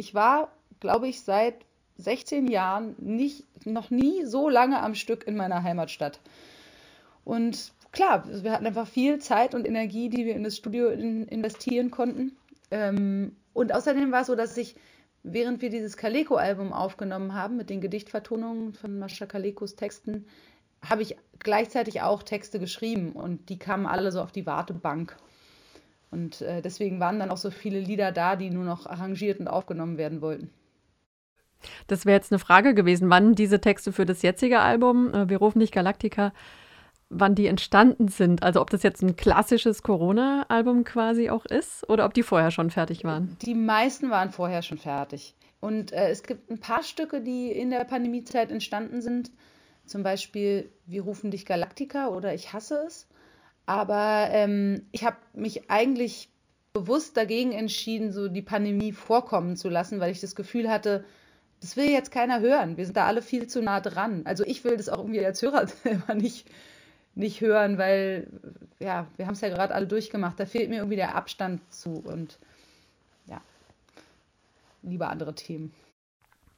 ich war, glaube ich, seit 16 Jahren nicht, noch nie so lange am Stück in meiner Heimatstadt. Und klar, wir hatten einfach viel Zeit und Energie, die wir in das Studio in, investieren konnten. Ähm, und außerdem war es so, dass ich, während wir dieses Kaleko-Album aufgenommen haben, mit den Gedichtvertonungen von Mascha Kalekos Texten, habe ich gleichzeitig auch Texte geschrieben und die kamen alle so auf die Wartebank. Und äh, deswegen waren dann auch so viele Lieder da, die nur noch arrangiert und aufgenommen werden wollten. Das wäre jetzt eine Frage gewesen, wann diese Texte für das jetzige Album, äh, Wir rufen dich Galactica, wann die entstanden sind. Also ob das jetzt ein klassisches Corona-Album quasi auch ist oder ob die vorher schon fertig waren. Die meisten waren vorher schon fertig. Und äh, es gibt ein paar Stücke, die in der Pandemiezeit entstanden sind. Zum Beispiel Wir rufen dich Galactica oder Ich hasse es. Aber ähm, ich habe mich eigentlich bewusst dagegen entschieden, so die Pandemie vorkommen zu lassen, weil ich das Gefühl hatte, das will jetzt keiner hören. Wir sind da alle viel zu nah dran. Also ich will das auch irgendwie als Hörer selber nicht, nicht hören, weil ja, wir haben es ja gerade alle durchgemacht. Da fehlt mir irgendwie der Abstand zu und ja, lieber andere Themen.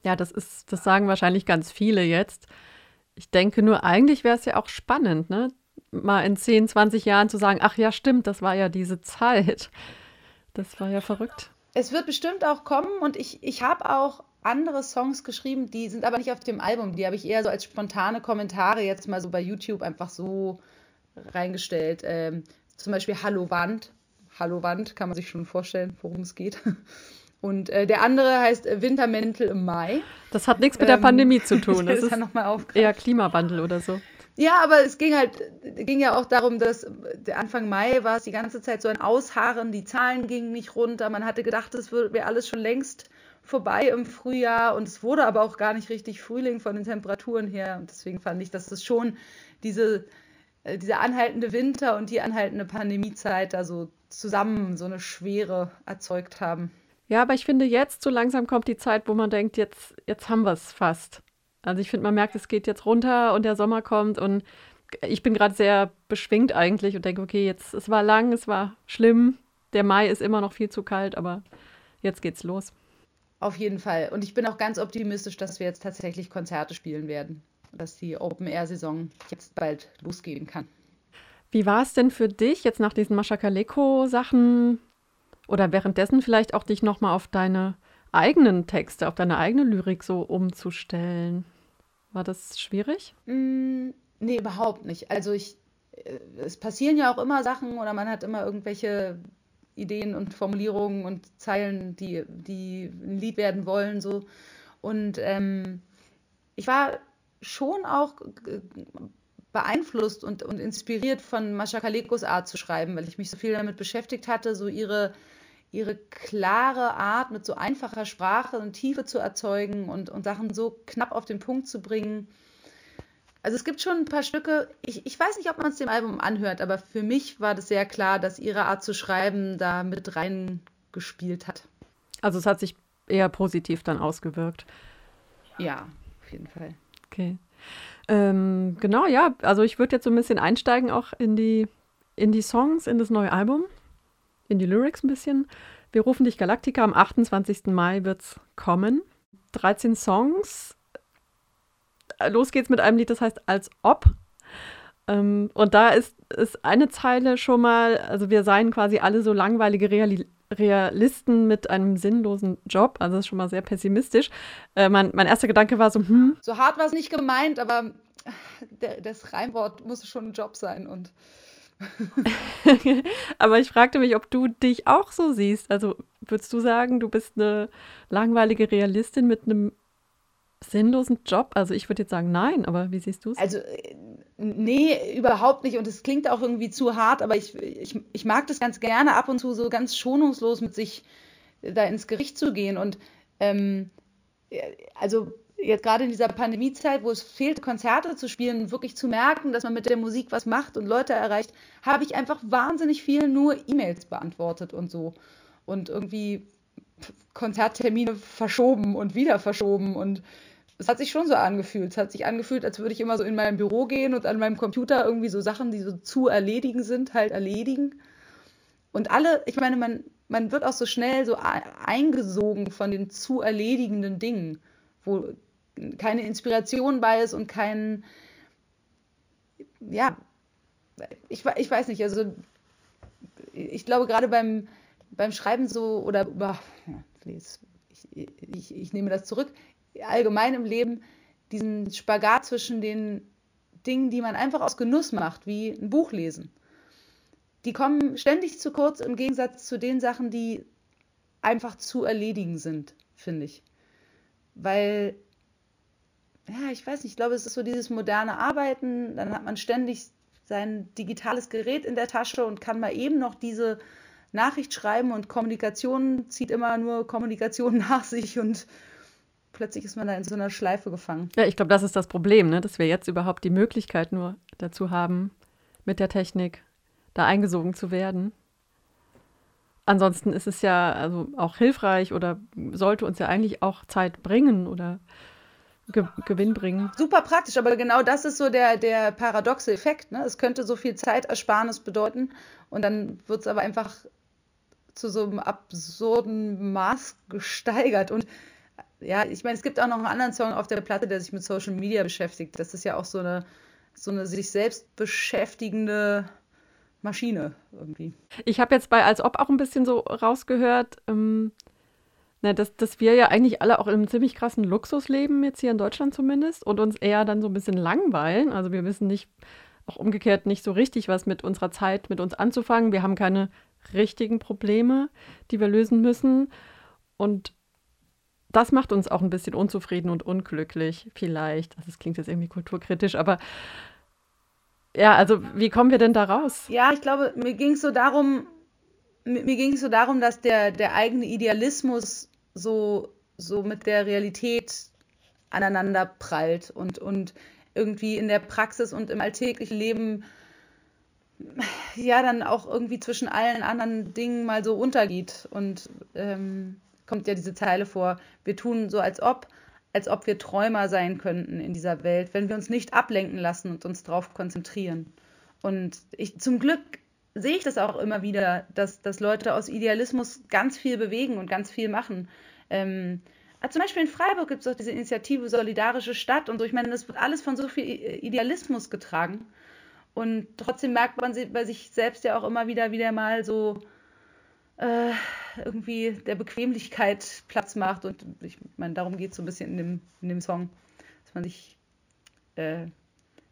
Ja, das ist, das sagen wahrscheinlich ganz viele jetzt. Ich denke nur, eigentlich wäre es ja auch spannend, ne? Mal in 10, 20 Jahren zu sagen, ach ja, stimmt, das war ja diese Zeit. Das war ja verrückt. Es wird bestimmt auch kommen und ich, ich habe auch andere Songs geschrieben, die sind aber nicht auf dem Album. Die habe ich eher so als spontane Kommentare jetzt mal so bei YouTube einfach so reingestellt. Ähm, zum Beispiel Hallo Wand. Hallo Wand, kann man sich schon vorstellen, worum es geht. Und äh, der andere heißt Wintermäntel im Mai. Das hat nichts mit der ähm, Pandemie zu tun. Das, das ist noch mal eher Klimawandel oder so. Ja, aber es ging halt, ging ja auch darum, dass Anfang Mai war es die ganze Zeit so ein Ausharren, die Zahlen gingen nicht runter, man hatte gedacht, es wäre alles schon längst vorbei im Frühjahr und es wurde aber auch gar nicht richtig Frühling von den Temperaturen her und deswegen fand ich, dass es schon diese, äh, dieser anhaltende Winter und die anhaltende Pandemiezeit da so zusammen so eine Schwere erzeugt haben. Ja, aber ich finde jetzt so langsam kommt die Zeit, wo man denkt, jetzt, jetzt haben wir es fast. Also ich finde, man merkt, es geht jetzt runter und der Sommer kommt und ich bin gerade sehr beschwingt eigentlich und denke, okay, jetzt, es war lang, es war schlimm, der Mai ist immer noch viel zu kalt, aber jetzt geht's los. Auf jeden Fall. Und ich bin auch ganz optimistisch, dass wir jetzt tatsächlich Konzerte spielen werden, dass die Open-Air-Saison jetzt bald losgehen kann. Wie war es denn für dich jetzt nach diesen Maschakaleko-Sachen oder währenddessen vielleicht auch dich nochmal auf deine eigenen Texte, auf deine eigene Lyrik so umzustellen? War das schwierig? Mm, nee, überhaupt nicht. Also ich, äh, es passieren ja auch immer Sachen oder man hat immer irgendwelche Ideen und Formulierungen und Zeilen, die, die ein Lied werden wollen. So. Und ähm, ich war schon auch beeinflusst und, und inspiriert von Mascha Kalekos Art zu schreiben, weil ich mich so viel damit beschäftigt hatte, so ihre ihre klare Art mit so einfacher Sprache und Tiefe zu erzeugen und, und Sachen so knapp auf den Punkt zu bringen. Also es gibt schon ein paar Stücke, ich, ich weiß nicht, ob man es dem Album anhört, aber für mich war das sehr klar, dass ihre Art zu schreiben da mit reingespielt hat. Also es hat sich eher positiv dann ausgewirkt. Ja, auf jeden Fall. Okay. Ähm, genau, ja, also ich würde jetzt so ein bisschen einsteigen auch in die, in die Songs, in das neue Album in die Lyrics ein bisschen. Wir rufen dich Galactica. Am 28. Mai wird es kommen. 13 Songs. Los geht's mit einem Lied, das heißt Als ob. Ähm, und da ist, ist eine Zeile schon mal, also wir seien quasi alle so langweilige Reali Realisten mit einem sinnlosen Job. Also das ist schon mal sehr pessimistisch. Äh, mein, mein erster Gedanke war so, hm. So hart war es nicht gemeint, aber das Reimwort muss schon ein Job sein und Aber ich fragte mich, ob du dich auch so siehst. Also würdest du sagen, du bist eine langweilige Realistin mit einem sinnlosen Job? Also ich würde jetzt sagen, nein, aber wie siehst du es? Also äh, nee, überhaupt nicht. Und es klingt auch irgendwie zu hart, aber ich, ich, ich mag das ganz gerne, ab und zu so ganz schonungslos mit sich da ins Gericht zu gehen. Und ähm, also jetzt gerade in dieser Pandemiezeit, wo es fehlt, Konzerte zu spielen, wirklich zu merken, dass man mit der Musik was macht und Leute erreicht, habe ich einfach wahnsinnig viel nur E-Mails beantwortet und so. Und irgendwie Konzerttermine verschoben und wieder verschoben. Und es hat sich schon so angefühlt. Es hat sich angefühlt, als würde ich immer so in mein Büro gehen und an meinem Computer irgendwie so Sachen, die so zu erledigen sind, halt erledigen. Und alle, ich meine, man, man wird auch so schnell so eingesogen von den zu erledigenden Dingen, wo keine Inspiration bei ist und kein, ja, ich, ich weiß nicht, also ich glaube gerade beim, beim Schreiben so oder ich, ich, ich nehme das zurück, allgemein im Leben diesen Spagat zwischen den Dingen, die man einfach aus Genuss macht, wie ein Buch lesen. Die kommen ständig zu kurz im Gegensatz zu den Sachen, die einfach zu erledigen sind, finde ich. Weil, ja, ich weiß nicht, ich glaube, es ist so dieses moderne Arbeiten, dann hat man ständig sein digitales Gerät in der Tasche und kann mal eben noch diese Nachricht schreiben und Kommunikation zieht immer nur Kommunikation nach sich und plötzlich ist man da in so einer Schleife gefangen. Ja, ich glaube, das ist das Problem, ne? dass wir jetzt überhaupt die Möglichkeit nur dazu haben, mit der Technik da eingesogen zu werden. Ansonsten ist es ja also auch hilfreich oder sollte uns ja eigentlich auch Zeit bringen oder Ge Gewinn bringen. Super praktisch, aber genau das ist so der, der paradoxe Effekt. Ne? Es könnte so viel Zeitersparnis bedeuten und dann wird es aber einfach zu so einem absurden Maß gesteigert. Und ja, ich meine, es gibt auch noch einen anderen Song auf der Platte, der sich mit Social Media beschäftigt. Das ist ja auch so eine, so eine sich selbst beschäftigende Maschine irgendwie. Ich habe jetzt bei Als ob auch ein bisschen so rausgehört, ähm, na, dass, dass wir ja eigentlich alle auch in einem ziemlich krassen Luxus leben, jetzt hier in Deutschland zumindest, und uns eher dann so ein bisschen langweilen. Also wir wissen nicht, auch umgekehrt nicht so richtig, was mit unserer Zeit mit uns anzufangen. Wir haben keine richtigen Probleme, die wir lösen müssen. Und das macht uns auch ein bisschen unzufrieden und unglücklich, vielleicht. Also, das klingt jetzt irgendwie kulturkritisch, aber ja, also wie kommen wir denn da raus? Ja, ich glaube, mir ging es so darum, mir, ging es so darum, dass der, der eigene Idealismus so, so mit der Realität aneinander prallt und, und irgendwie in der Praxis und im alltäglichen Leben ja dann auch irgendwie zwischen allen anderen Dingen mal so untergeht. Und ähm, kommt ja diese Zeile vor, wir tun so als ob, als ob wir Träumer sein könnten in dieser Welt, wenn wir uns nicht ablenken lassen und uns darauf konzentrieren. Und ich zum Glück sehe ich das auch immer wieder, dass, dass Leute aus Idealismus ganz viel bewegen und ganz viel machen. Ähm, zum Beispiel in Freiburg gibt es auch diese Initiative Solidarische Stadt und so. Ich meine, das wird alles von so viel Idealismus getragen. Und trotzdem merkt man bei sich selbst ja auch immer wieder wieder mal so äh, irgendwie der Bequemlichkeit Platz macht. Und ich meine, darum geht es so ein bisschen in dem, in dem Song, dass man sich äh,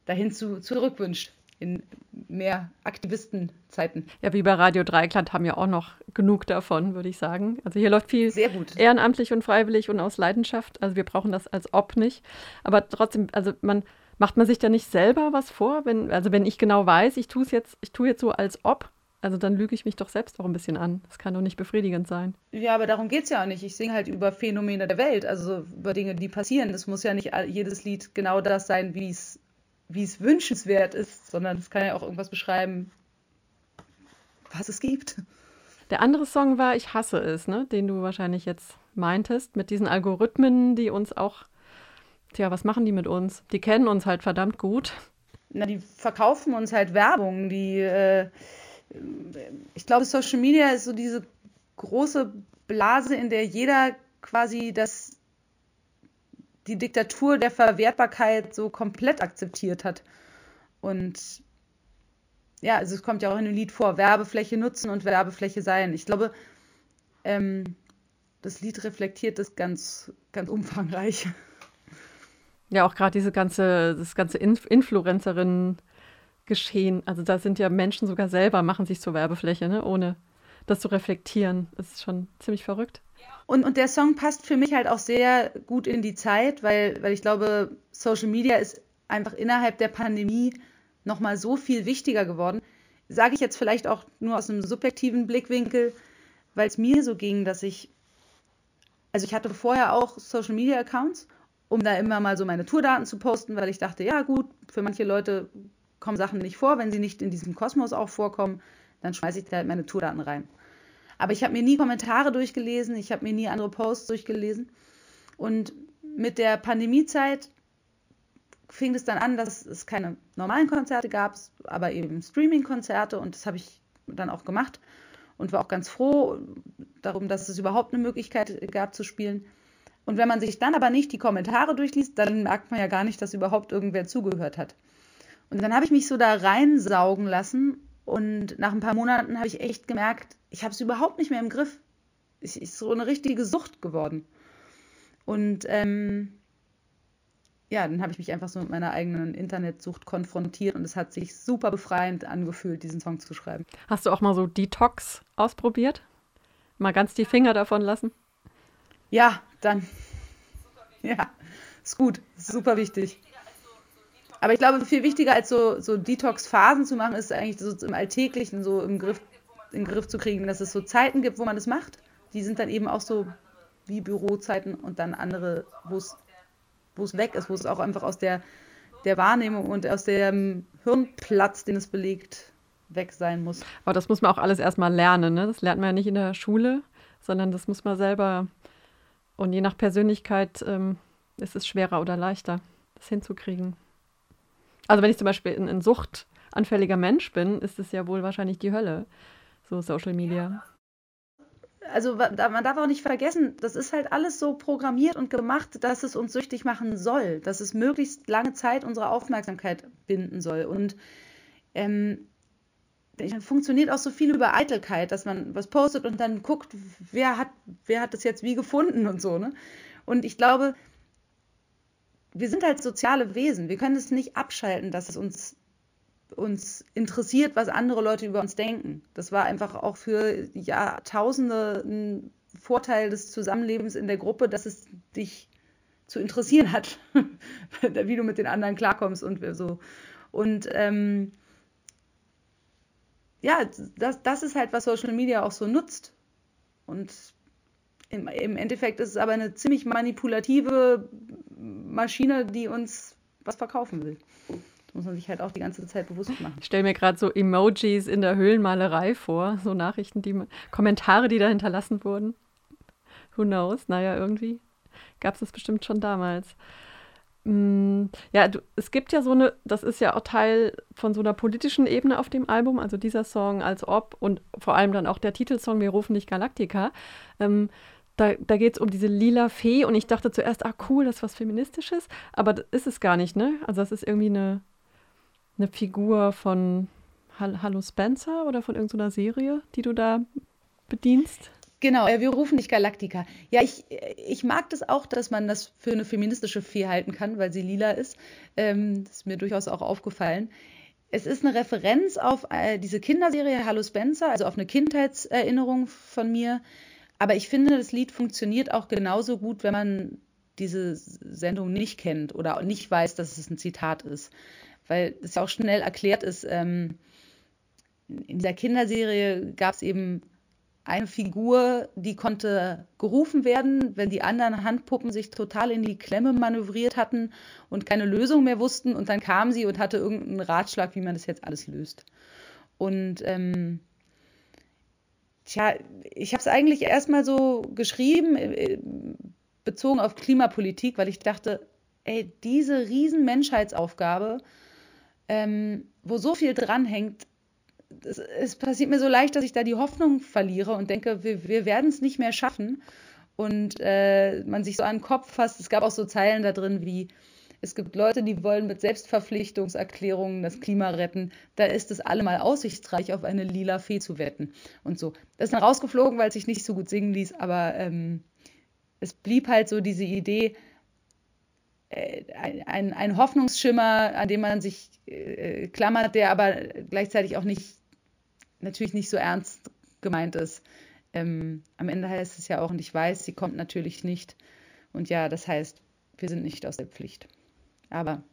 dahin zu, zurückwünscht in mehr Aktivistenzeiten. Ja, wie bei Radio Dreikland haben ja auch noch genug davon, würde ich sagen. Also hier läuft viel Sehr gut. ehrenamtlich und freiwillig und aus Leidenschaft. Also wir brauchen das als ob nicht. Aber trotzdem, also man macht man sich da nicht selber was vor, wenn, also wenn ich genau weiß, ich tue es jetzt, ich tue jetzt so als ob, also dann lüge ich mich doch selbst auch ein bisschen an. Das kann doch nicht befriedigend sein. Ja, aber darum geht es ja auch nicht. Ich singe halt über Phänomene der Welt, also über Dinge, die passieren. Es muss ja nicht jedes Lied genau das sein, wie es wie es wünschenswert ist, sondern es kann ja auch irgendwas beschreiben, was es gibt. Der andere Song war Ich hasse es, ne? den du wahrscheinlich jetzt meintest, mit diesen Algorithmen, die uns auch, tja, was machen die mit uns? Die kennen uns halt verdammt gut. Na, die verkaufen uns halt Werbung, die, äh, ich glaube, Social Media ist so diese große Blase, in der jeder quasi das die Diktatur der Verwertbarkeit so komplett akzeptiert hat. Und ja, also es kommt ja auch in dem Lied vor, Werbefläche nutzen und Werbefläche sein. Ich glaube, ähm, das Lied reflektiert das ganz, ganz umfangreich. Ja, auch gerade diese ganze, das ganze Inf Influencerinnen-Geschehen. Also da sind ja Menschen sogar selber, machen sich zur Werbefläche, ne? ohne das zu reflektieren. Das ist schon ziemlich verrückt. Und, und der Song passt für mich halt auch sehr gut in die Zeit, weil, weil ich glaube, Social Media ist einfach innerhalb der Pandemie nochmal so viel wichtiger geworden. Sage ich jetzt vielleicht auch nur aus einem subjektiven Blickwinkel, weil es mir so ging, dass ich, also ich hatte vorher auch Social Media Accounts, um da immer mal so meine Tourdaten zu posten, weil ich dachte, ja gut, für manche Leute kommen Sachen nicht vor, wenn sie nicht in diesem Kosmos auch vorkommen, dann schmeiße ich da halt meine Tourdaten rein. Aber ich habe mir nie Kommentare durchgelesen, ich habe mir nie andere Posts durchgelesen. Und mit der Pandemiezeit fing es dann an, dass es keine normalen Konzerte gab, aber eben Streaming-Konzerte und das habe ich dann auch gemacht. und war auch ganz froh darum, dass es überhaupt eine Möglichkeit gab zu spielen. Und wenn man sich dann aber nicht die Kommentare durchliest, dann merkt man ja gar nicht, dass überhaupt irgendwer zugehört hat. Und dann habe ich mich so da reinsaugen lassen und nach ein paar Monaten habe ich echt gemerkt, ich habe es überhaupt nicht mehr im Griff. Es ist so eine richtige Sucht geworden. Und ähm, ja, dann habe ich mich einfach so mit meiner eigenen Internetsucht konfrontiert und es hat sich super befreiend angefühlt, diesen Song zu schreiben. Hast du auch mal so Detox ausprobiert? Mal ganz die Finger davon lassen? Ja, dann. Ja, ist gut, super wichtig. Aber ich glaube, viel wichtiger als so, so Detox-Phasen zu machen, ist eigentlich so im Alltäglichen so im Griff, in Griff zu kriegen, dass es so Zeiten gibt, wo man das macht. Die sind dann eben auch so wie Bürozeiten und dann andere, wo es wo es weg ist, wo es auch einfach aus der, der Wahrnehmung und aus dem Hirnplatz, den es belegt, weg sein muss. Aber das muss man auch alles erstmal lernen. Ne? Das lernt man ja nicht in der Schule, sondern das muss man selber. Und je nach Persönlichkeit ähm, ist es schwerer oder leichter, das hinzukriegen. Also wenn ich zum Beispiel ein, ein suchtanfälliger Mensch bin, ist es ja wohl wahrscheinlich die Hölle, so Social Media also man darf auch nicht vergessen, das ist halt alles so programmiert und gemacht, dass es uns süchtig machen soll, dass es möglichst lange Zeit unsere Aufmerksamkeit binden soll. Und ähm, funktioniert auch so viel über Eitelkeit, dass man was postet und dann guckt, wer hat, wer hat das jetzt wie gefunden und so. Ne? Und ich glaube, wir sind halt soziale Wesen. Wir können es nicht abschalten, dass es uns uns interessiert, was andere Leute über uns denken. Das war einfach auch für Jahrtausende ein Vorteil des Zusammenlebens in der Gruppe, dass es dich zu interessieren hat, wie du mit den anderen klarkommst und so. Und ähm, ja, das, das ist halt, was Social Media auch so nutzt. Und im, im Endeffekt ist es aber eine ziemlich manipulative Maschine, die uns was verkaufen will muss man sich halt auch die ganze Zeit bewusst machen. Ich stelle mir gerade so Emojis in der Höhlenmalerei vor, so Nachrichten, die Kommentare, die da hinterlassen wurden. Who knows? Naja, irgendwie gab es das bestimmt schon damals. Mm, ja, du, es gibt ja so eine, das ist ja auch Teil von so einer politischen Ebene auf dem Album, also dieser Song als ob und vor allem dann auch der Titelsong Wir rufen dich Galactica. Ähm, da, da geht es um diese lila Fee und ich dachte zuerst, ah cool, das ist was Feministisches, aber das ist es gar nicht, ne? Also das ist irgendwie eine, eine Figur von Hallo Spencer oder von irgendeiner Serie, die du da bedienst? Genau, wir rufen dich Galactica. Ja, ich, ich mag das auch, dass man das für eine feministische Fee halten kann, weil sie lila ist. Ähm, das ist mir durchaus auch aufgefallen. Es ist eine Referenz auf äh, diese Kinderserie Hallo Spencer, also auf eine Kindheitserinnerung von mir. Aber ich finde, das Lied funktioniert auch genauso gut, wenn man diese Sendung nicht kennt oder nicht weiß, dass es ein Zitat ist weil es auch schnell erklärt ist, ähm, in dieser Kinderserie gab es eben eine Figur, die konnte gerufen werden, wenn die anderen Handpuppen sich total in die Klemme manövriert hatten und keine Lösung mehr wussten. Und dann kam sie und hatte irgendeinen Ratschlag, wie man das jetzt alles löst. Und ähm, tja, ich habe es eigentlich erstmal so geschrieben, äh, bezogen auf Klimapolitik, weil ich dachte, ey, diese riesen Menschheitsaufgabe, ähm, wo so viel dranhängt, es, es, passiert mir so leicht, dass ich da die Hoffnung verliere und denke, wir, wir werden es nicht mehr schaffen. Und äh, man sich so an den Kopf fasst. Es gab auch so Zeilen da drin wie, es gibt Leute, die wollen mit Selbstverpflichtungserklärungen das Klima retten. Da ist es allemal aussichtsreich, auf eine lila Fee zu wetten. Und so. Das ist dann rausgeflogen, weil es sich nicht so gut singen ließ, aber ähm, es blieb halt so diese Idee, äh, ein, ein, Hoffnungsschimmer, an dem man sich äh, klammert, der aber gleichzeitig auch nicht, natürlich nicht so ernst gemeint ist. Ähm, am Ende heißt es ja auch, und ich weiß, sie kommt natürlich nicht. Und ja, das heißt, wir sind nicht aus der Pflicht. Aber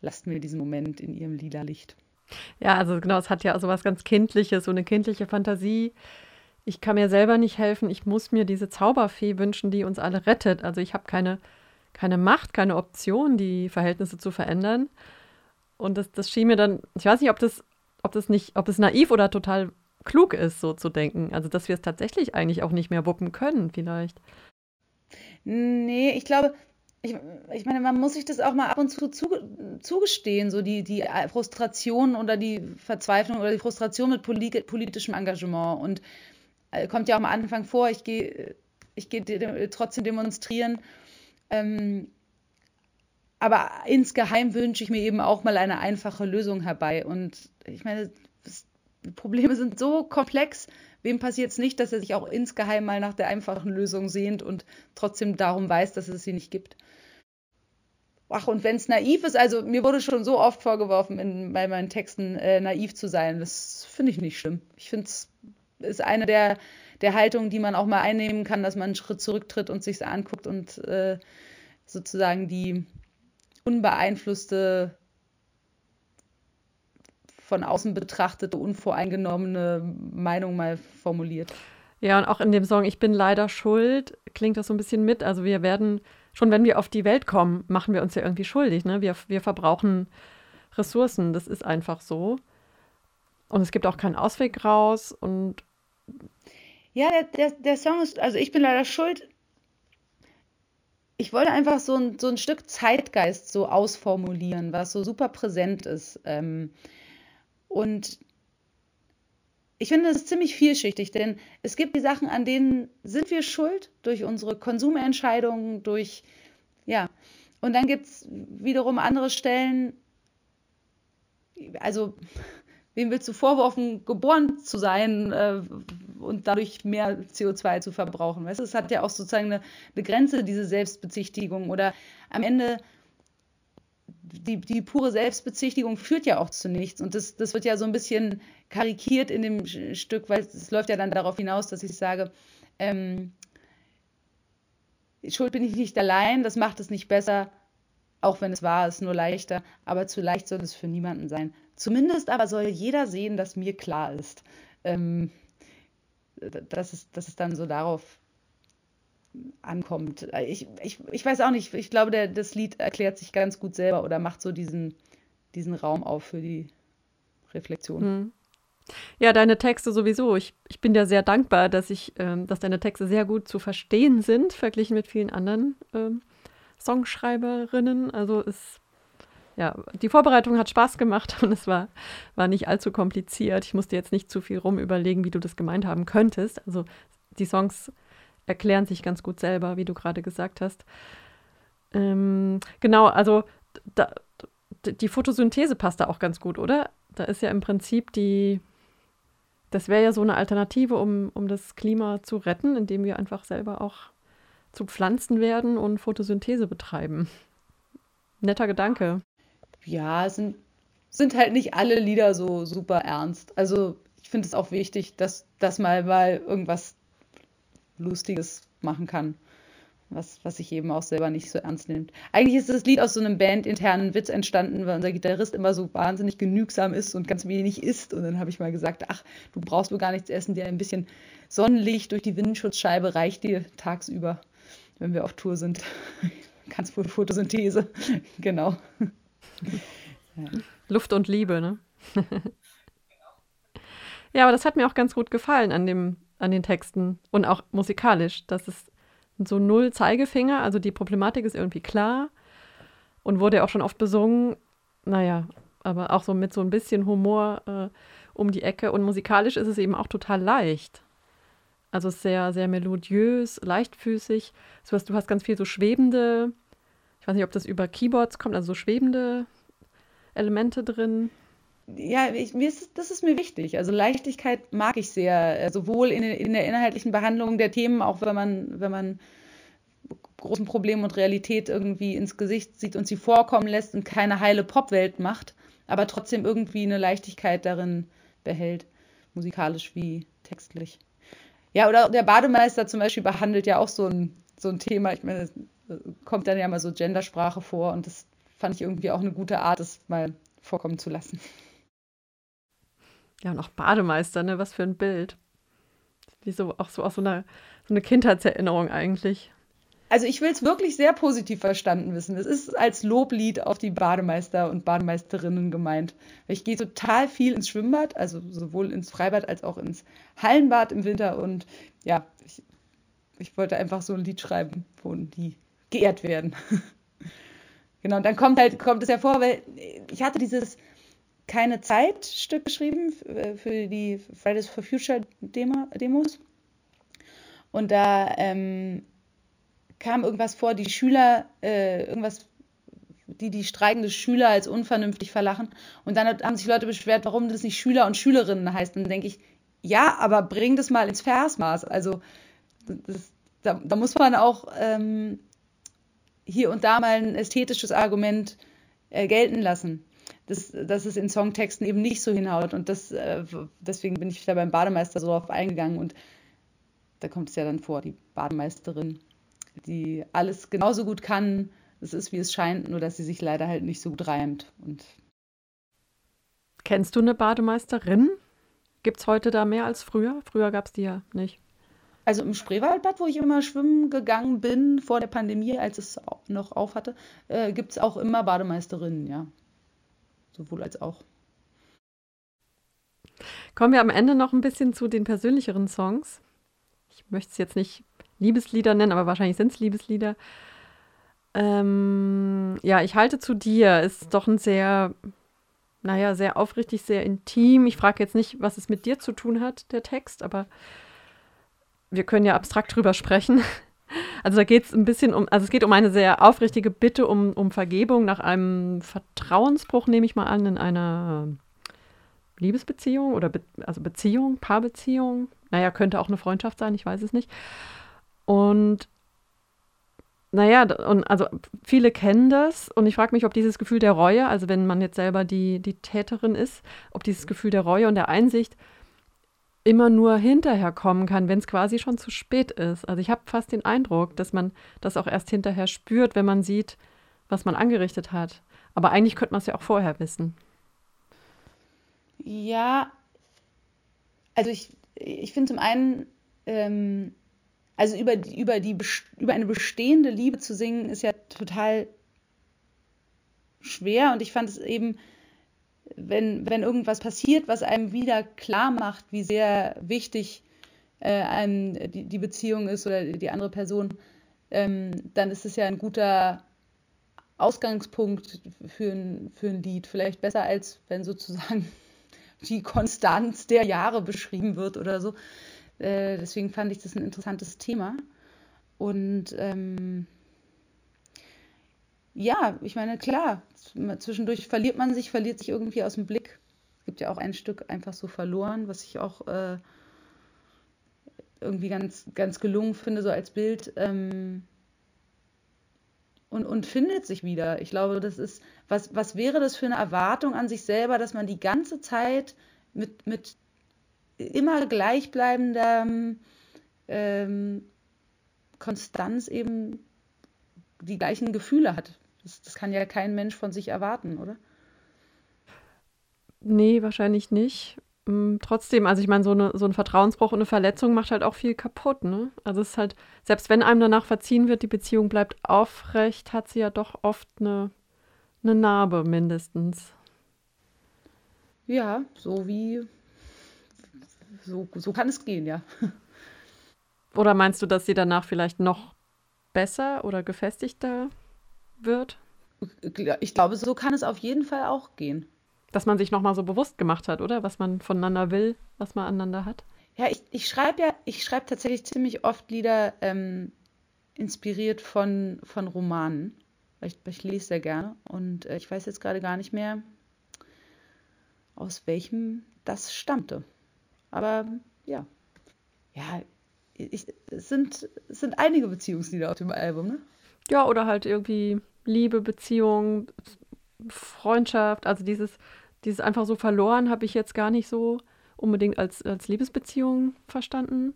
lasst mir diesen Moment in ihrem lila Licht. Ja, also genau, es hat ja so was ganz Kindliches, so eine kindliche Fantasie. Ich kann mir selber nicht helfen. Ich muss mir diese Zauberfee wünschen, die uns alle rettet. Also ich habe keine keine Macht, keine Option, die Verhältnisse zu verändern. Und das, das schien mir dann, ich weiß nicht, ob das, ob das nicht, ob es naiv oder total klug ist, so zu denken. Also, dass wir es tatsächlich eigentlich auch nicht mehr wuppen können, vielleicht. Nee, ich glaube, ich, ich meine, man muss sich das auch mal ab und zu, zu zugestehen, so die, die Frustration oder die Verzweiflung oder die Frustration mit politischem Engagement. Und äh, kommt ja auch am Anfang vor, ich gehe ich geh trotzdem demonstrieren. Ähm, aber insgeheim wünsche ich mir eben auch mal eine einfache Lösung herbei. Und ich meine, die Probleme sind so komplex. Wem passiert es nicht, dass er sich auch insgeheim mal nach der einfachen Lösung sehnt und trotzdem darum weiß, dass es sie nicht gibt? Ach, und wenn es naiv ist, also mir wurde schon so oft vorgeworfen, in, bei meinen Texten äh, naiv zu sein. Das finde ich nicht schlimm. Ich finde es ist eine der, der Haltungen, die man auch mal einnehmen kann, dass man einen Schritt zurücktritt und sich anguckt und äh, sozusagen die unbeeinflusste, von außen betrachtete, unvoreingenommene Meinung mal formuliert. Ja, und auch in dem Song Ich bin leider schuld klingt das so ein bisschen mit. Also wir werden, schon wenn wir auf die Welt kommen, machen wir uns ja irgendwie schuldig. Ne? Wir, wir verbrauchen Ressourcen, das ist einfach so. Und es gibt auch keinen Ausweg raus. Und ja, der, der, der Song ist, also ich bin leider schuld. Ich wollte einfach so ein, so ein Stück Zeitgeist so ausformulieren, was so super präsent ist. Ähm, und ich finde es ziemlich vielschichtig, denn es gibt die Sachen, an denen sind wir schuld durch unsere Konsumentscheidungen, durch, ja. Und dann gibt es wiederum andere Stellen, also wem willst du vorwerfen, geboren zu sein äh, und dadurch mehr CO2 zu verbrauchen? Weißt du, es hat ja auch sozusagen eine, eine Grenze, diese Selbstbezichtigung. Oder am Ende, die, die pure Selbstbezichtigung führt ja auch zu nichts. Und das, das wird ja so ein bisschen karikiert in dem Stück, weil es läuft ja dann darauf hinaus, dass ich sage, ähm, Schuld bin ich nicht allein, das macht es nicht besser, auch wenn es wahr ist, nur leichter, aber zu leicht soll es für niemanden sein. Zumindest aber soll jeder sehen, dass mir klar ist, ähm, dass, es, dass es dann so darauf ankommt. Ich, ich, ich weiß auch nicht, ich glaube, der, das Lied erklärt sich ganz gut selber oder macht so diesen, diesen Raum auf für die Reflexion. Hm. Ja, deine Texte sowieso. Ich, ich bin dir sehr dankbar, dass ich, ähm, dass deine Texte sehr gut zu verstehen sind, verglichen mit vielen anderen ähm, Songschreiberinnen. Also es ja, die Vorbereitung hat Spaß gemacht und es war, war nicht allzu kompliziert. Ich musste jetzt nicht zu viel rum überlegen, wie du das gemeint haben könntest. Also die Songs erklären sich ganz gut selber, wie du gerade gesagt hast. Ähm, genau, also da, die Photosynthese passt da auch ganz gut, oder? Da ist ja im Prinzip die, das wäre ja so eine Alternative, um, um das Klima zu retten, indem wir einfach selber auch zu Pflanzen werden und Photosynthese betreiben. Netter Gedanke ja, sind, sind halt nicht alle Lieder so super ernst. Also ich finde es auch wichtig, dass, dass mal mal irgendwas Lustiges machen kann. Was, was sich eben auch selber nicht so ernst nimmt. Eigentlich ist das Lied aus so einem bandinternen Witz entstanden, weil unser Gitarrist immer so wahnsinnig genügsam ist und ganz wenig isst. Und dann habe ich mal gesagt, ach, du brauchst wohl gar nichts essen, dir ein bisschen Sonnenlicht durch die Windschutzscheibe reicht dir tagsüber, wenn wir auf Tour sind. Ganz wohl Photosynthese. genau. Luft und Liebe, ne? ja, aber das hat mir auch ganz gut gefallen an, dem, an den Texten und auch musikalisch. Das ist so null Zeigefinger, also die Problematik ist irgendwie klar und wurde auch schon oft besungen. Naja, aber auch so mit so ein bisschen Humor äh, um die Ecke. Und musikalisch ist es eben auch total leicht. Also sehr, sehr melodiös, leichtfüßig. Du hast, du hast ganz viel so schwebende ich weiß nicht, ob das über Keyboards kommt, also so schwebende Elemente drin. Ja, ich, mir ist, das ist mir wichtig. Also Leichtigkeit mag ich sehr, äh, sowohl in, in der inhaltlichen Behandlung der Themen, auch wenn man, wenn man großen Problem und Realität irgendwie ins Gesicht sieht und sie vorkommen lässt und keine heile Popwelt macht, aber trotzdem irgendwie eine Leichtigkeit darin behält, musikalisch wie textlich. Ja, oder der Bademeister zum Beispiel behandelt ja auch so ein, so ein Thema. Ich meine, kommt dann ja mal so Gendersprache vor und das fand ich irgendwie auch eine gute Art, das mal vorkommen zu lassen. Ja, und auch Bademeister, ne? Was für ein Bild. Wie so, auch so aus so einer so eine Kindheitserinnerung eigentlich. Also ich will es wirklich sehr positiv verstanden wissen. Es ist als Loblied auf die Bademeister und Bademeisterinnen gemeint. Ich gehe total viel ins Schwimmbad, also sowohl ins Freibad als auch ins Hallenbad im Winter. Und ja, ich, ich wollte einfach so ein Lied schreiben, wo die geehrt werden. genau, und dann kommt halt, kommt es ja vor, weil ich hatte dieses keine Zeit Stück geschrieben für die Fridays for Future Demo, Demos. Und da ähm, kam irgendwas vor, die Schüler, äh, irgendwas, die die streikende Schüler als unvernünftig verlachen. Und dann haben sich Leute beschwert, warum das nicht Schüler und Schülerinnen heißt. Und dann denke ich, ja, aber bring das mal ins Versmaß. Also das, da, da, muss man auch ähm, hier und da mal ein ästhetisches Argument äh, gelten lassen. Das, dass es in Songtexten eben nicht so hinhaut. Und das, äh, deswegen bin ich da beim Bademeister so drauf eingegangen. Und da kommt es ja dann vor, die Bademeisterin, die alles genauso gut kann. Es ist, wie es scheint, nur dass sie sich leider halt nicht so gut reimt. Und Kennst du eine Bademeisterin? Gibt es heute da mehr als früher? Früher gab es die ja nicht. Also im Spreewaldbad, wo ich immer schwimmen gegangen bin vor der Pandemie, als es noch auf hatte, äh, gibt es auch immer Bademeisterinnen, ja. Sowohl als auch. Kommen wir am Ende noch ein bisschen zu den persönlicheren Songs. Ich möchte es jetzt nicht Liebeslieder nennen, aber wahrscheinlich sind es Liebeslieder. Ähm, ja, ich halte zu dir ist doch ein sehr, naja, sehr aufrichtig, sehr intim. Ich frage jetzt nicht, was es mit dir zu tun hat, der Text, aber wir können ja abstrakt drüber sprechen. Also da geht es ein bisschen um, also es geht um eine sehr aufrichtige Bitte um, um Vergebung nach einem Vertrauensbruch, nehme ich mal an, in einer Liebesbeziehung oder Be also Beziehung, Paarbeziehung. Naja, könnte auch eine Freundschaft sein, ich weiß es nicht. Und naja, und also viele kennen das und ich frage mich, ob dieses Gefühl der Reue, also wenn man jetzt selber die, die Täterin ist, ob dieses Gefühl der Reue und der Einsicht immer nur hinterher kommen kann, wenn es quasi schon zu spät ist. Also ich habe fast den Eindruck, dass man das auch erst hinterher spürt, wenn man sieht, was man angerichtet hat. Aber eigentlich könnte man es ja auch vorher wissen. Ja, also ich, ich finde zum einen, ähm, also über, über, die, über eine bestehende Liebe zu singen, ist ja total schwer und ich fand es eben wenn, wenn irgendwas passiert, was einem wieder klar macht, wie sehr wichtig äh, einem die, die, Beziehung ist oder die andere Person, ähm, dann ist es ja ein guter Ausgangspunkt für ein, für ein Lied. Vielleicht besser als wenn sozusagen die Konstanz der Jahre beschrieben wird oder so. Äh, deswegen fand ich das ein interessantes Thema. Und ähm, ja, ich meine, klar, zwischendurch verliert man sich, verliert sich irgendwie aus dem Blick. Es gibt ja auch ein Stück einfach so verloren, was ich auch äh, irgendwie ganz, ganz gelungen finde, so als Bild. Ähm, und, und findet sich wieder. Ich glaube, das ist, was, was wäre das für eine Erwartung an sich selber, dass man die ganze Zeit mit, mit immer gleichbleibender ähm, Konstanz eben die gleichen Gefühle hat. Das, das kann ja kein Mensch von sich erwarten, oder? Nee, wahrscheinlich nicht. Mm, trotzdem, also ich meine, so, eine, so ein Vertrauensbruch und eine Verletzung macht halt auch viel kaputt, ne? Also es ist halt, selbst wenn einem danach verziehen wird, die Beziehung bleibt aufrecht, hat sie ja doch oft eine, eine Narbe mindestens. Ja, so wie, so, so kann es gehen, ja. Oder meinst du, dass sie danach vielleicht noch besser oder gefestigter wird? Ich glaube, so kann es auf jeden Fall auch gehen. Dass man sich nochmal so bewusst gemacht hat, oder? Was man voneinander will, was man aneinander hat. Ja, ich, ich schreibe ja, ich schreibe tatsächlich ziemlich oft Lieder ähm, inspiriert von, von Romanen. Ich, ich lese sehr gerne und äh, ich weiß jetzt gerade gar nicht mehr, aus welchem das stammte. Aber ja, ja, ich, es, sind, es sind einige Beziehungslieder auf dem Album, ne? Ja, oder halt irgendwie Liebe, Beziehung, Freundschaft. Also dieses, dieses einfach so verloren habe ich jetzt gar nicht so unbedingt als, als Liebesbeziehung verstanden.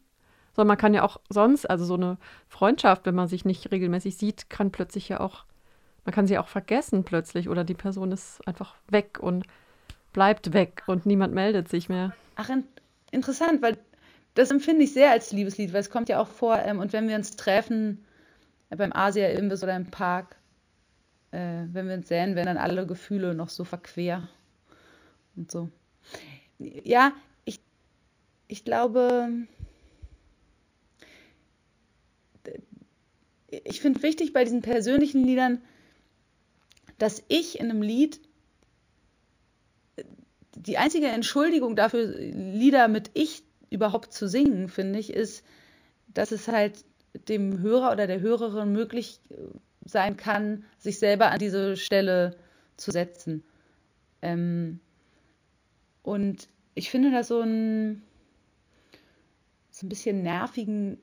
Sondern man kann ja auch sonst, also so eine Freundschaft, wenn man sich nicht regelmäßig sieht, kann plötzlich ja auch, man kann sie auch vergessen plötzlich oder die Person ist einfach weg und bleibt weg und niemand meldet sich mehr. Ach, in interessant, weil das empfinde ich sehr als Liebeslied, weil es kommt ja auch vor, ähm, und wenn wir uns treffen, beim Asia-Imbiss oder im Park, äh, wenn wir uns sehen, werden dann alle Gefühle noch so verquer und so. Ja, ich, ich glaube, ich finde wichtig bei diesen persönlichen Liedern, dass ich in einem Lied die einzige Entschuldigung dafür, Lieder mit ich überhaupt zu singen, finde ich, ist, dass es halt dem Hörer oder der Hörerin möglich äh, sein kann, sich selber an diese Stelle zu setzen. Ähm, und ich finde das so ein, so ein bisschen nervigen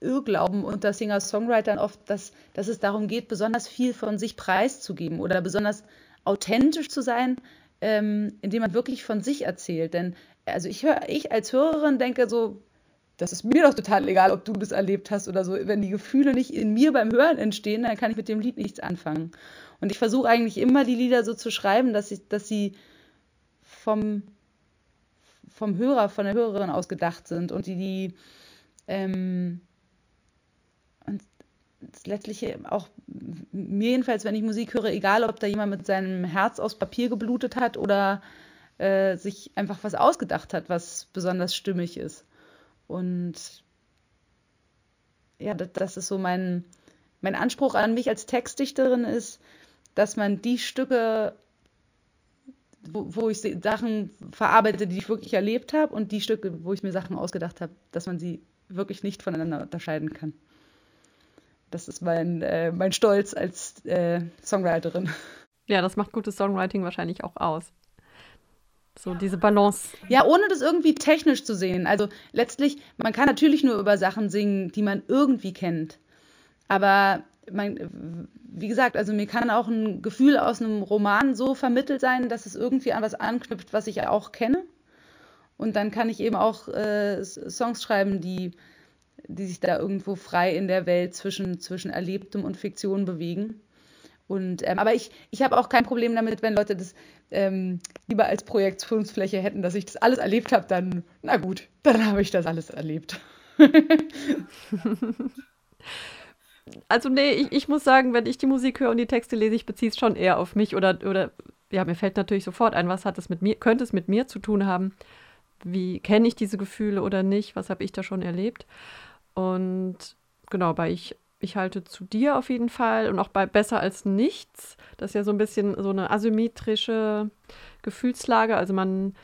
Irrglauben unter Singer-Songwritern oft, dass, dass es darum geht, besonders viel von sich preiszugeben oder besonders authentisch zu sein, ähm, indem man wirklich von sich erzählt. Denn also ich höre, ich als Hörerin denke so, das ist mir doch total egal, ob du das erlebt hast oder so. Wenn die Gefühle nicht in mir beim Hören entstehen, dann kann ich mit dem Lied nichts anfangen. Und ich versuche eigentlich immer die Lieder so zu schreiben, dass, ich, dass sie vom, vom Hörer, von der Hörerin aus gedacht sind und die, die ähm, und letztlich auch mir jedenfalls, wenn ich Musik höre, egal ob da jemand mit seinem Herz aus Papier geblutet hat oder äh, sich einfach was ausgedacht hat, was besonders stimmig ist. Und ja, das, ist so mein, mein Anspruch an mich als Textdichterin ist, dass man die Stücke, wo, wo ich Sachen verarbeite, die ich wirklich erlebt habe, und die Stücke, wo ich mir Sachen ausgedacht habe, dass man sie wirklich nicht voneinander unterscheiden kann. Das ist mein, äh, mein Stolz als äh, Songwriterin. Ja, das macht gutes Songwriting wahrscheinlich auch aus. So diese Balance. Ja, ohne das irgendwie technisch zu sehen. Also letztlich, man kann natürlich nur über Sachen singen, die man irgendwie kennt. Aber man, wie gesagt, also mir kann auch ein Gefühl aus einem Roman so vermittelt sein, dass es irgendwie an was anknüpft, was ich auch kenne. Und dann kann ich eben auch äh, Songs schreiben, die, die sich da irgendwo frei in der Welt zwischen, zwischen Erlebtem und Fiktion bewegen. Und, ähm, aber ich, ich habe auch kein Problem damit, wenn Leute das ähm, lieber als Projektionsfläche hätten, dass ich das alles erlebt habe, dann, na gut, dann habe ich das alles erlebt. also nee, ich, ich muss sagen, wenn ich die Musik höre und die Texte lese, ich beziehe es schon eher auf mich oder, oder ja, mir fällt natürlich sofort ein, was hat es mit mir, könnte es mit mir zu tun haben? Wie kenne ich diese Gefühle oder nicht? Was habe ich da schon erlebt? Und genau, bei ich ich halte zu dir auf jeden Fall und auch bei Besser als nichts. Das ist ja so ein bisschen so eine asymmetrische Gefühlslage. Also man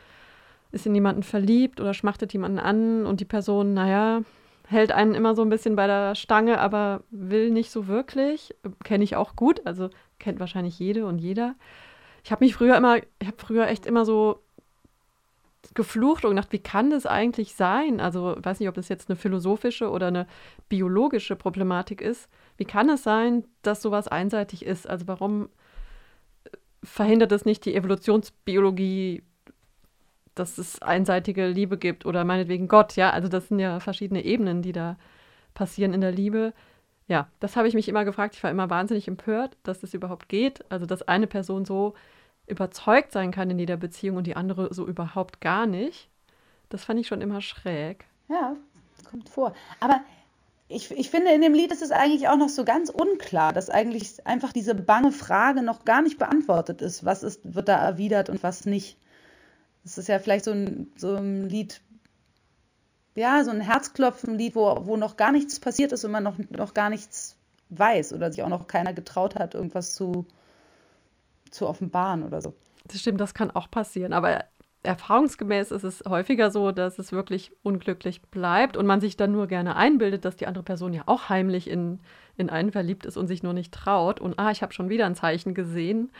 ist in jemanden verliebt oder schmachtet jemanden an und die Person, naja, hält einen immer so ein bisschen bei der Stange, aber will nicht so wirklich. Kenne ich auch gut, also kennt wahrscheinlich jede und jeder. Ich habe mich früher immer, ich habe früher echt immer so geflucht und gedacht, wie kann das eigentlich sein? Also, ich weiß nicht, ob das jetzt eine philosophische oder eine biologische Problematik ist. Wie kann es sein, dass sowas einseitig ist? Also, warum verhindert es nicht die Evolutionsbiologie, dass es einseitige Liebe gibt oder meinetwegen Gott? Ja, also, das sind ja verschiedene Ebenen, die da passieren in der Liebe. Ja, das habe ich mich immer gefragt. Ich war immer wahnsinnig empört, dass das überhaupt geht. Also, dass eine Person so überzeugt sein kann in jeder Beziehung und die andere so überhaupt gar nicht. Das fand ich schon immer schräg. Ja, kommt vor. Aber ich, ich finde, in dem Lied ist es eigentlich auch noch so ganz unklar, dass eigentlich einfach diese bange Frage noch gar nicht beantwortet ist. Was ist, wird da erwidert und was nicht? Das ist ja vielleicht so ein, so ein Lied, ja, so ein Herzklopfen-Lied, wo, wo noch gar nichts passiert ist und man noch, noch gar nichts weiß oder sich auch noch keiner getraut hat, irgendwas zu, zu offenbaren oder so. Das stimmt, das kann auch passieren. Aber erfahrungsgemäß ist es häufiger so, dass es wirklich unglücklich bleibt und man sich dann nur gerne einbildet, dass die andere Person ja auch heimlich in, in einen verliebt ist und sich nur nicht traut. Und ah, ich habe schon wieder ein Zeichen gesehen.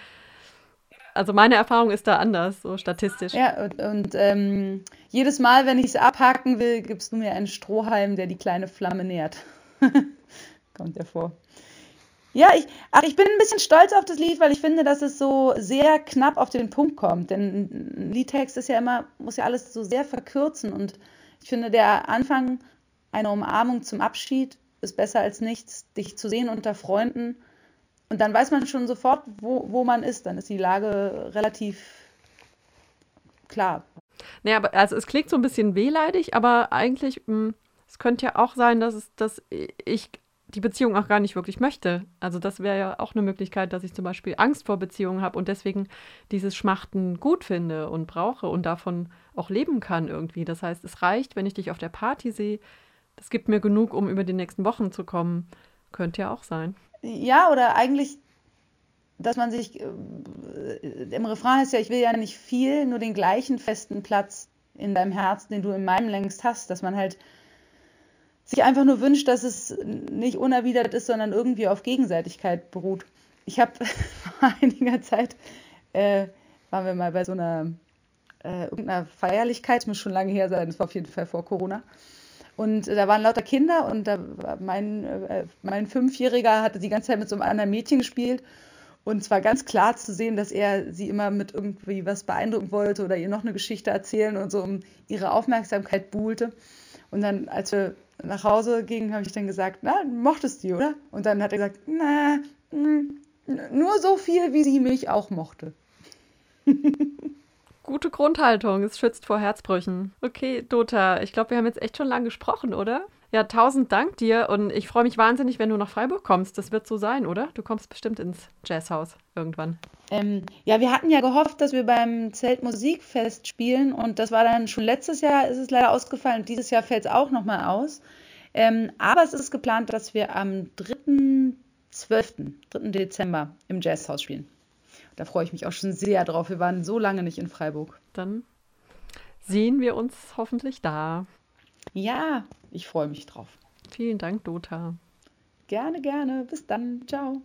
Also meine Erfahrung ist da anders, so statistisch. Ja, und, und ähm, jedes Mal, wenn ich es abhaken will, gibst du mir einen Strohhalm, der die kleine Flamme nährt. Kommt ja vor. Ja, ich, ach, ich bin ein bisschen stolz auf das Lied, weil ich finde, dass es so sehr knapp auf den Punkt kommt. Denn ein Liedtext ist ja immer, muss ja alles so sehr verkürzen. Und ich finde, der Anfang einer Umarmung zum Abschied ist besser als nichts, dich zu sehen unter Freunden. Und dann weiß man schon sofort, wo, wo man ist. Dann ist die Lage relativ klar. Naja, aber also es klingt so ein bisschen wehleidig, aber eigentlich, mh, hm, es könnte ja auch sein, dass, es, dass ich die Beziehung auch gar nicht wirklich möchte. Also das wäre ja auch eine Möglichkeit, dass ich zum Beispiel Angst vor Beziehungen habe und deswegen dieses Schmachten gut finde und brauche und davon auch leben kann irgendwie. Das heißt, es reicht, wenn ich dich auf der Party sehe. Das gibt mir genug, um über die nächsten Wochen zu kommen. Könnte ja auch sein. Ja, oder eigentlich, dass man sich, äh, im Refrain ist ja, ich will ja nicht viel, nur den gleichen festen Platz in deinem Herzen, den du in meinem längst hast, dass man halt sich einfach nur wünscht, dass es nicht unerwidert ist, sondern irgendwie auf Gegenseitigkeit beruht. Ich habe vor einiger Zeit, äh, waren wir mal bei so einer, äh, irgendeiner Feierlichkeit, muss schon lange her sein, das war auf jeden Fall vor Corona. Und da waren lauter Kinder und mein, äh, mein Fünfjähriger hatte die ganze Zeit mit so einem anderen Mädchen gespielt. Und es war ganz klar zu sehen, dass er sie immer mit irgendwie was beeindrucken wollte oder ihr noch eine Geschichte erzählen und so um ihre Aufmerksamkeit buhlte. Und dann, als wir nach Hause gingen, habe ich dann gesagt, na, mochtest du, oder? Und dann hat er gesagt, na, mm, nur so viel, wie sie mich auch mochte. Gute Grundhaltung, es schützt vor Herzbrüchen. Okay, Dota, ich glaube, wir haben jetzt echt schon lange gesprochen, oder? Ja, tausend Dank dir und ich freue mich wahnsinnig, wenn du nach Freiburg kommst. Das wird so sein, oder? Du kommst bestimmt ins Jazzhaus irgendwann. Ähm, ja, wir hatten ja gehofft, dass wir beim Zeltmusikfest spielen und das war dann schon letztes Jahr, ist es leider ausgefallen. Dieses Jahr fällt es auch nochmal aus. Ähm, aber es ist geplant, dass wir am 3.12., 3. Dezember im Jazzhaus spielen. Da freue ich mich auch schon sehr drauf. Wir waren so lange nicht in Freiburg. Dann sehen wir uns hoffentlich da. Ja, ich freue mich drauf. Vielen Dank, Dota. Gerne, gerne. Bis dann. Ciao.